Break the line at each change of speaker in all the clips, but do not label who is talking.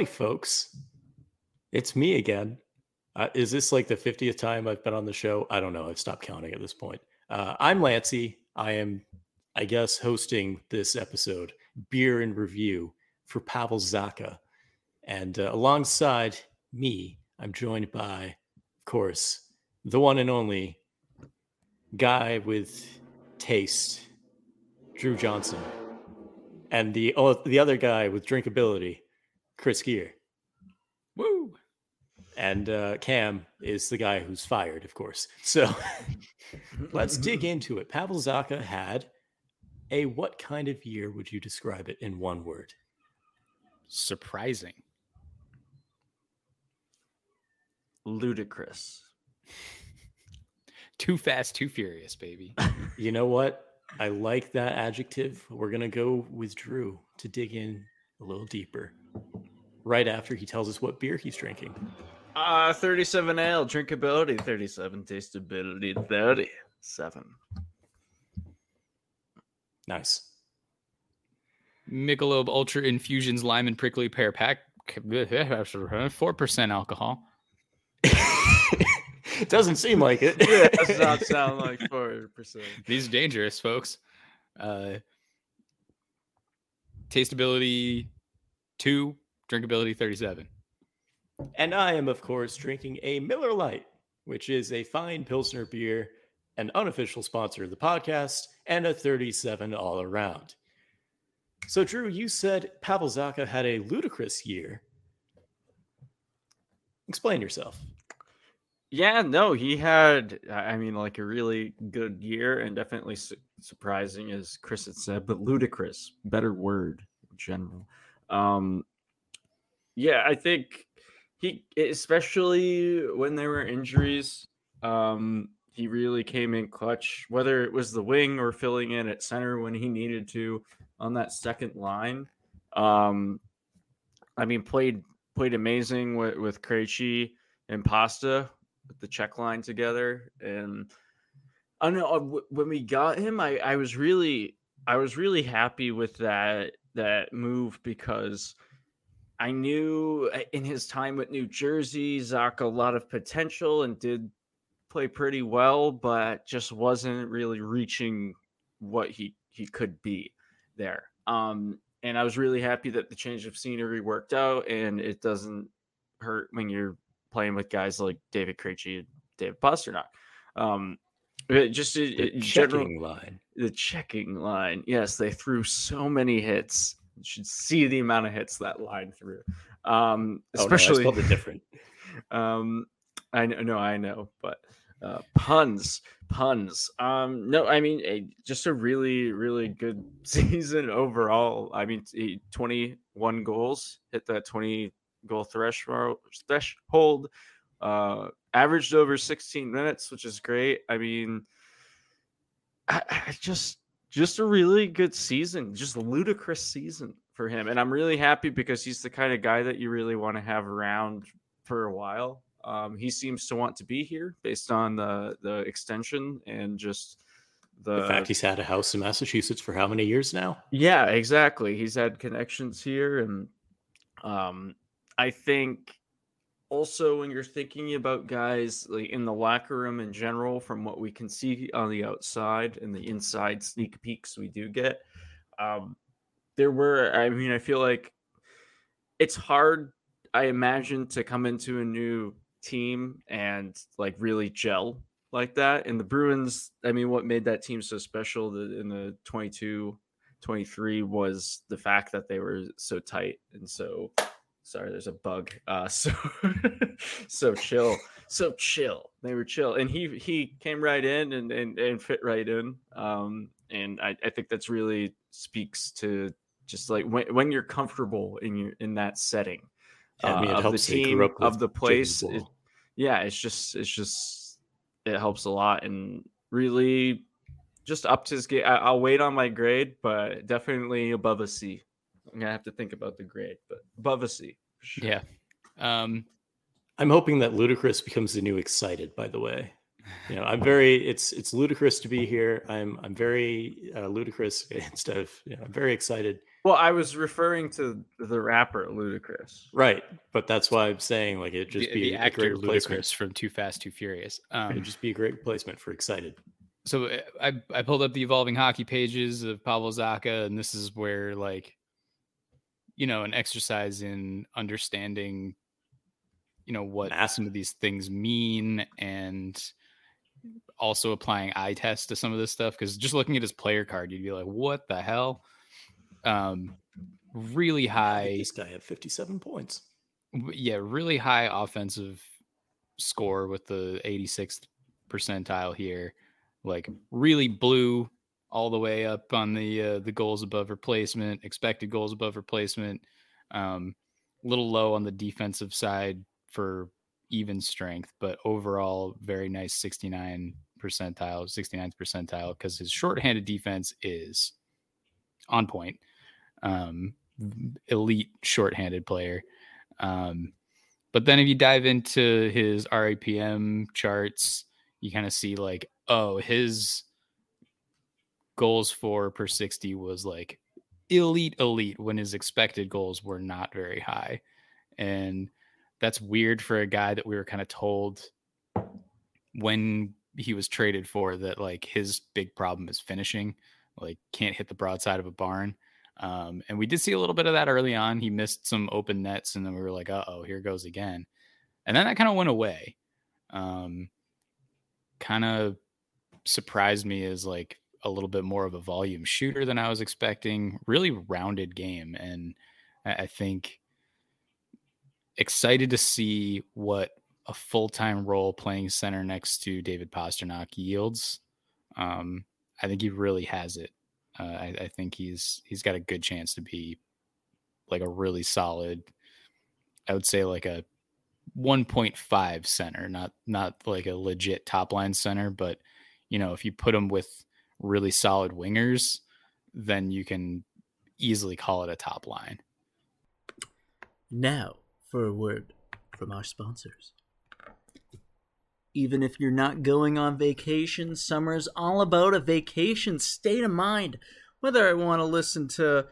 Howdy, folks. It's me again. Uh, is this like the 50th time I've been on the show? I don't know. I've stopped counting at this point. Uh, I'm Lanci. I am, I guess, hosting this episode, Beer in Review, for Pavel Zacha. And uh, alongside me, I'm joined by, of course, the one and only guy with taste, Drew Johnson, and the oh, the other guy with drinkability, Chris Gear.
Woo!
And uh, Cam is the guy who's fired, of course. So let's dig into it. Pavel Zacha had a what kind of year would you describe it in one word?
Surprising.
Ludicrous.
Too fast, too furious, baby.
You know what? I like that adjective. We're going to go with Drew to dig in a little deeper right after he tells us what beer he's drinking.
Uh 37 ale, drinkability 37, tastability 37.
Nice.
Michelob Ultra Infusions Lime and Prickly Pear Pack. 4% alcohol.
Doesn't seem like it.
Yeah, does not sound like 4%.
These are dangerous, folks. Uh, tasteability 2, drinkability 37.
And I am, of course, drinking a Miller Lite, which is a fine Pilsner beer, an unofficial sponsor of the podcast, and a 37 all around. So, Drew, you said Pavel Zacha had a ludicrous year. Explain yourself.
Yeah, no, he had, I mean, like a really good year and definitely su- surprising, as Chris had said, but ludicrous, better word in general. Um, yeah, I think he, especially when there were injuries, um, he really came in clutch, whether it was the wing or filling in at center when he needed to on that second line. Um, I mean, played played amazing with with Krejci and Pasta with the check line together, and I know uh, when we got him, I I was really I was really happy with that that move because I knew uh, in his time with New Jersey, Zach a lot of potential and did play pretty well, but just wasn't really reaching what he he could be there. Um, and I was really happy that the change of scenery worked out, and it doesn't hurt when you're playing with guys like David Krejci and David Pastrnak. Um, just
The
in general,
line.
the checking line. Yes, they threw so many hits. You should see the amount of hits that line through. Um,
Oh, no,
especially
different.
um, I know, no, I know, but uh, puns, puns. Um, no, I mean, a, just a really, really good season overall. I mean, he- 21 goals, hit that 20 goal threshold, threshold uh, averaged over 16 minutes, which is great. I mean, I, I just, just a really good season, just a ludicrous season for him. And I'm really happy because he's the kind of guy that you really want to have around for a while. Um, he seems to want to be here based on the the extension and just the,
The fact he's had a house in Massachusetts for how many years now?
yeah, exactly. He's had connections here, and um, I think also when you're thinking about guys like in the locker room in general, from what we can see on the outside and the inside sneak peeks we do get, um, there were. I mean, I feel like it's hard. I imagine to come into a new team and like really gel like that. And the Bruins, I mean, what made that team so special in the 22 23 was the fact that they were so tight and so sorry there's a bug. Uh so so chill. So chill. They were chill. And he he came right in and and, and fit right in. Um and I, I think that's really speaks to just like when, when you're comfortable in your in that setting
Yeah, I mean,
uh, of the
helps that he
team of the place. It- yeah it's just it's just it helps a lot and really just upped his game i'll wait on my grade but definitely above a c i'm gonna have to think about the grade but above a c sure.
Yeah. Um,
I'm hoping that ludicrous becomes the new excited. By the way, you know, I'm very. It's it's ludicrous to be here. I'm I'm very uh, ludicrous instead of. You know, I'm very excited.
Well, I was referring to the rapper Ludacris.
Right, but that's why I'm saying like it just
the,
be
the
a
actor
great replacement.
Ludacris from Too Fast, Too Furious.
It'd
Um,
just be a great replacement for excited.
so uh, I I pulled up the evolving hockey pages of Pavel Zacha, and this is where like, you know, an exercise in understanding, you know, what
Math.
some of these things mean, and also applying eye test to some of this stuff. Because just looking at his player card, you'd be like, what the hell? Um, really high
This guy had 57 points.
yeah, really high offensive score with the 86th percentile here. Like really blue all the way up on the uh, the goals above replacement, expected goals above replacement. Um, a little low on the defensive side for even strength, but overall very nice 69 percentile, 69th percentile because his shorthanded defense is on point. Um, elite shorthanded player. Um, but then if you dive into his RAPM charts, you kind of see like, oh, his goals for per 60 was like elite, elite when his expected goals were not very high. And that's weird for a guy that we were kind of told when he was traded for that like his big problem is finishing, like can't hit the broadside of a barn. Um, and we did see a little bit of that early on. He missed some open nets, and then we were like, "Uh oh, here goes again." And then that kind of went away. Um, kind of surprised me as like a little bit more of a volume shooter than I was expecting. Really rounded game, and I, think excited to see what a full time role playing center next to David Pastrnak yields. Um, I think he really has it. Uh, I, I think he's he's got a good chance to be like a really solid. I would say like a 1.5 center, not not like a legit top line center, but you know if you put him with really solid wingers, then you can easily call it a top line.
Now, for a word from our sponsors. Even if you're not going on vacation, summer's all about a vacation state of mind. Whether I want to listen to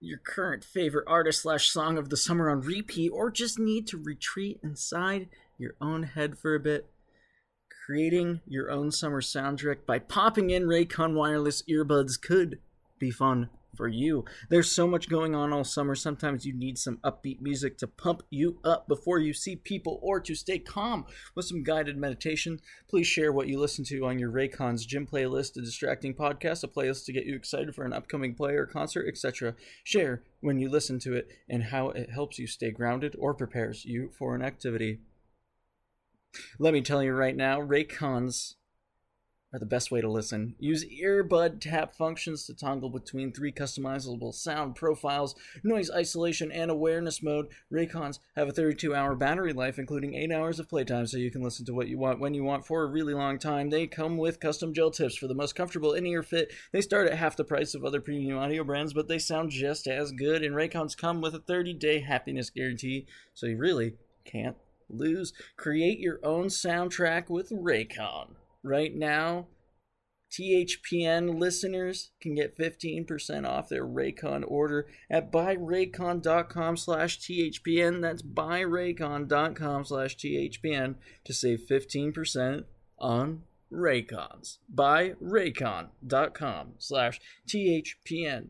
your current favorite artist slash song of the summer on repeat, or just need to retreat inside your own head for a bit, creating your own summer soundtrack by popping in Raycon wireless earbuds could be fun for you. There's so much going on all summer. Sometimes you need some upbeat music to pump you up before you see people or to stay calm with some guided meditation. Please share what you listen to on your Raycons gym playlist, a distracting podcast, a playlist to get you excited for an upcoming play or concert, etc. Share when you listen to it and how it helps you stay grounded or prepares you for an activity. Let me tell you right now, Raycons are the best way to listen. Use earbud tap functions to toggle between three customizable sound profiles, noise isolation, and awareness mode. Raycons have a 32 hour battery life, including 8 hours of playtime, so you can listen to what you want when you want for a really long time. They come with custom gel tips for the most comfortable in ear fit. They start at half the price of other premium audio brands, but they sound just as good. And Raycons come with a 30 day happiness guarantee, so you really can't lose. Create your own soundtrack with Raycon right now THPN listeners can get 15% off their Raycon order at buyraycon.com slash THPN. That's buyraycon.com slash THPN to save 15% on Raycons. Buyraycon.com slash THPN.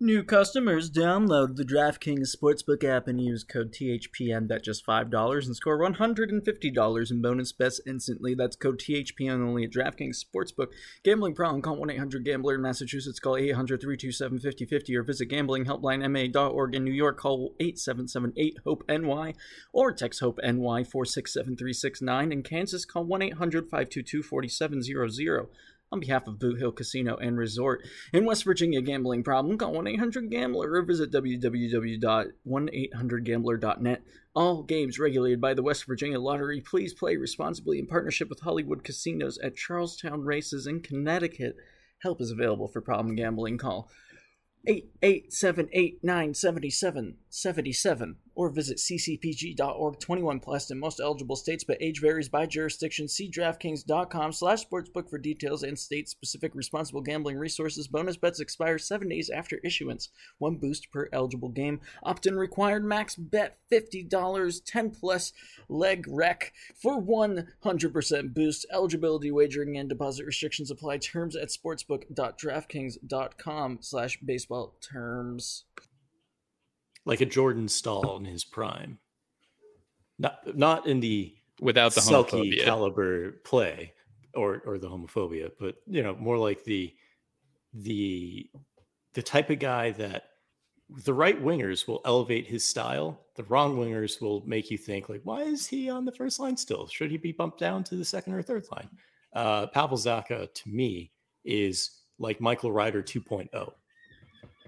New customers download the DraftKings Sportsbook app and use code THPN. Bet just $5 and score $150 in bonus bets instantly. That's code THPN only at DraftKings Sportsbook. Gambling problem? Call 1 800 Gambler in Massachusetts. Call 800 327 5050 or visit gamblinghelplinema.org. In New York, call 877 8 HOPE NY or text HOPE NY 467369. In Kansas, call 1 800 522 4700 on behalf of Boot Hill Casino and Resort. In West Virginia, gambling problem? Call 1 800 Gambler or visit www.1800Gambler.net. All games regulated by the West Virginia Lottery. Please play responsibly in partnership with Hollywood Casinos at Charlestown Races in Connecticut. Help is available for problem gambling. Call 887 8977
77 or visit ccpg.org 21 plus in most eligible states but age varies by jurisdiction. See draftkings.com slash sportsbook for details and state-specific responsible gambling resources. Bonus bets expire seven days after issuance. One boost per eligible game. Opt-in required. Max bet $50 10 plus leg rec for 100% boost. Eligibility wagering and deposit restrictions apply. Terms at sportsbook.draftkings.com slash baseball terms
like a Jordan Staal in his prime. Not not in the
without the
sulky
homophobia.
caliber play or or the homophobia, but you know, more like the the the type of guy that the right wingers will elevate his style. The wrong wingers will make you think like, why is he on the first line still? Should he be bumped down to the second or third line? Uh, Pavel Zacha to me is like Michael Ryder 2.0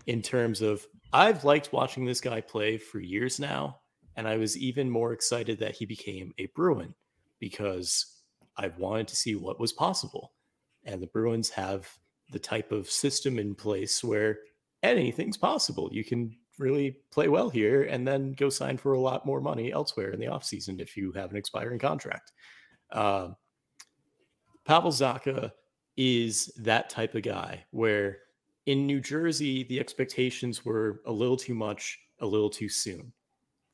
in terms of I've liked watching this guy play for years now, and I was even more excited that he became a Bruin because I wanted to see what was possible. And the Bruins have the type of system in place where anything's possible. You can really play well here and then go sign for a lot more money elsewhere in the offseason if you have an expiring contract. Uh, Pavel Zacha is that type of guy where in New Jersey, the expectations were a little too much, a little too soon.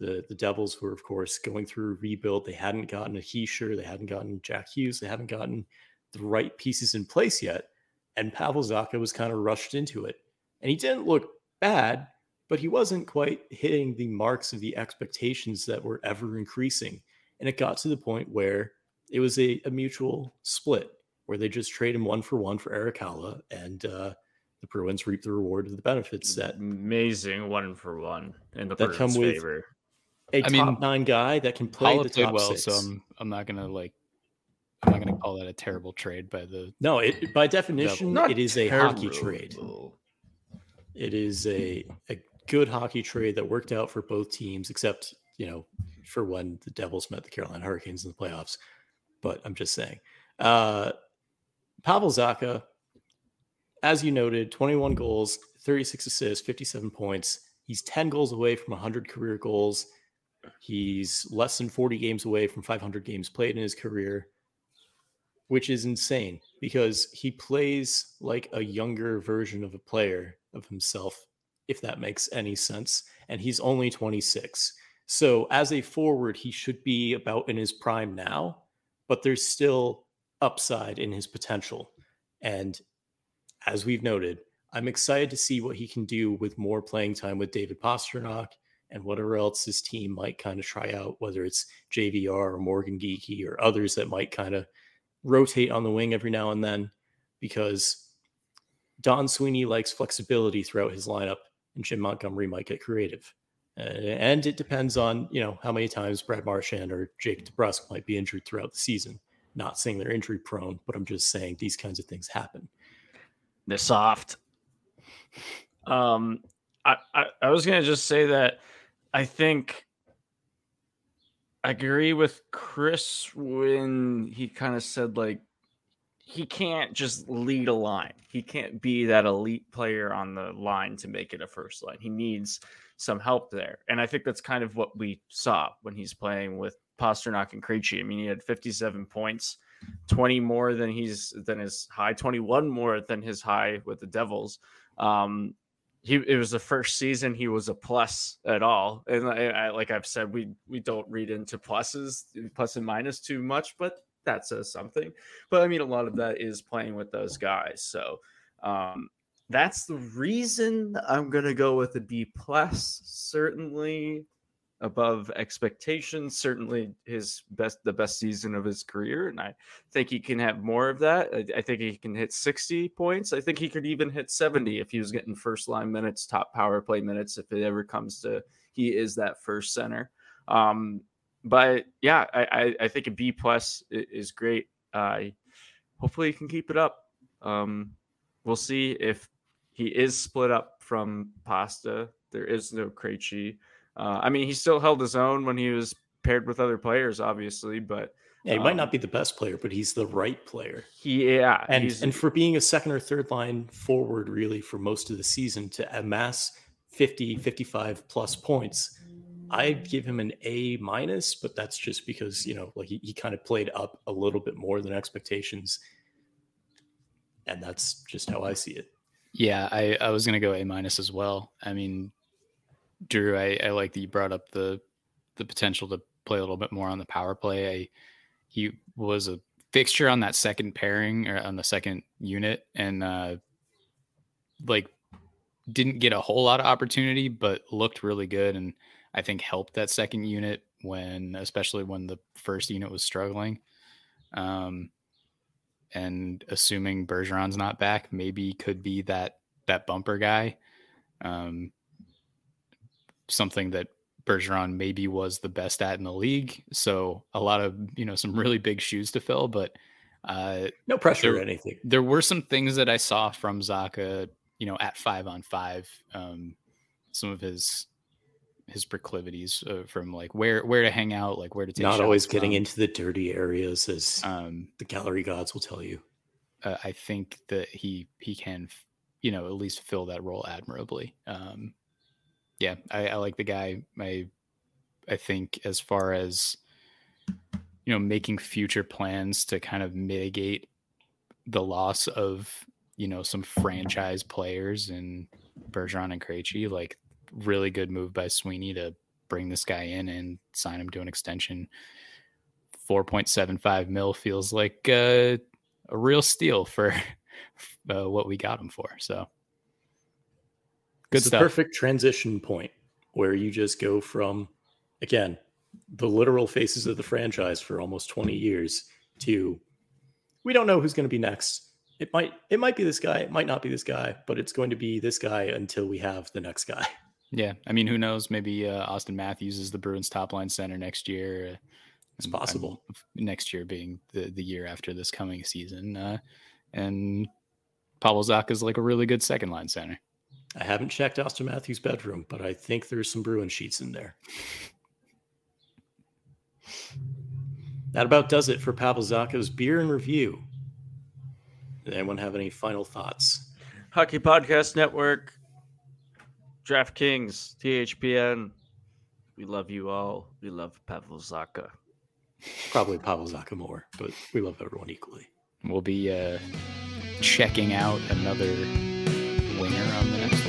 The the Devils were, of course, going through rebuild. They hadn't gotten a Hischier, they hadn't gotten Jack Hughes, they hadn't gotten the right pieces in place yet. And Pavel Zacha was kind of rushed into it. And he didn't look bad, but he wasn't quite hitting the marks of the expectations that were ever increasing. And it got to the point where it was a, a mutual split, where they just trade him one for one for Erik Haula. And uh, the Bruins reap the reward of the benefits that
amazing one for one in the
That
Bruins'
come with-
favor.
a
I
top
mean,
nine guy that can play
Paula
the
played
top
well,
six.
so I'm I'm not gonna like I'm not gonna call that a terrible trade by the
no, it, by definition,
Not
it is a hockey trade. It is a a good hockey trade that worked out for both teams, except you know for when the Devils met the Carolina Hurricanes in the playoffs. But I'm just saying, uh, Pavel Zacha, as you noted, 21 goals, 36 assists, 57 points. He's 10 goals away from 100 career goals. He's less than 40 games away from 500 games played in his career, which is insane because he plays like a younger version of a player of himself, if that makes any sense. And he's only 26. So, as a forward, he should be about in his prime now, but there's still upside in his potential. And as we've noted, I'm excited to see what he can do with more playing time with David Pastrnak and whatever else his team might kind of try out, whether it's JVR or Morgan Geekie or others that might kind of rotate on the wing every now and then, because Don Sweeney likes flexibility throughout his lineup, and Jim Montgomery might get creative. And it depends on you know how many times Brad Marchand or Jake DeBrusk might be injured throughout the season. Not saying they're injury prone, but I'm just saying these kinds of things happen.
They're soft. Um, I, I, I was gonna just say that I think I agree with Chris when he kind of said like he can't just lead a line. He can't be that elite player on the line to make it a first line. He needs some help there, and I think that's kind of what we saw when he's playing with Pastrnak and Krejci. I mean, he had 57 points. 20 more than he's than his high 21 more than his high with the devils. Um he it was the first season he was a plus at all. And I, I, like i've said we we don't read into pluses plus and minus too much but that says something. But i mean a lot of that is playing with those guys. So um that's the reason i'm gonna go with a b plus certainly above expectations certainly his best the best season of his career and i think he can have more of that. I, I think he can hit 60 points. I think he could even hit 70 if he was getting first line minutes top power play minutes if it ever comes to he is that first center. Um but yeah i i, I think a b plus is great. Uh hopefully he can keep it up. Um we'll see if he is split up from pasta. There is no Krejci. Uh, I mean, he still held his own when he was paired with other players, obviously, but
Yeah, he might
Um,
not be the best player, but he's the right player.
he, yeah,
And and for being a second or third line forward, really for most of the season, to amass 50, 55 plus points, I'd give him an A minus, but that's just because, you know, like he, he kind of played up a little bit more than expectations. And that's just how I see it.
Yeah, I, I was gonna go A minus as well. I mean, Drew, I, I like that you brought up the the potential to play a little bit more on the power play. I, he was a fixture on that second pairing or on the second unit, and uh, like didn't get a whole lot of opportunity, but looked really good, and I think helped that second unit when, especially when the first unit was struggling. Um, and assuming Bergeron's not back, maybe could be that that bumper guy. Um, something that Bergeron maybe was the best at in the league. So a lot of you know some really big shoes to fill, but uh,
no pressure
there,
or anything.
There were some things that I saw from Zacha, you know, at five on five. Um, some of his his proclivities uh, from like where where to hang out, like where to take.
Not always getting from. into the dirty areas, as
um,
the gallery gods will tell you.
Uh, I think that he he can, you know, at least fill that role admirably. Um, yeah, I, I like the guy. I I think as far as you know, making future plans to kind of mitigate the loss of you know some franchise players and Bergeron and Krejci, like really good move by Sweeney to bring this guy in and sign him to an extension. 4.75 mil feels like uh, a real steal for uh, what we got him for. So
good it's stuff. perfect transition point where you just go from, again, the literal faces of the franchise for almost 20 years to we don't know who's going to be next. It might it might be this guy, it might not be this guy, but it's going to be this guy until we have the next guy.
Yeah, I mean, who knows? Maybe uh, Auston Matthews is the Bruins' top line center next year. Uh,
it's possible.
next year being the the year after this coming season, uh, and Pavel Zacha is like a really good second line center.
I haven't checked Auston Matthews' bedroom, but I think there's some Bruin sheets in there. That about does it for Pavel Zacha's beer and review. Did anyone have any final thoughts?
Hockey Podcast Network DraftKings, THPN. We love you all. We love Pavel Zacha.
Probably Pavel Zacha more, but we love everyone equally.
We'll be uh, checking out another winner on the next one.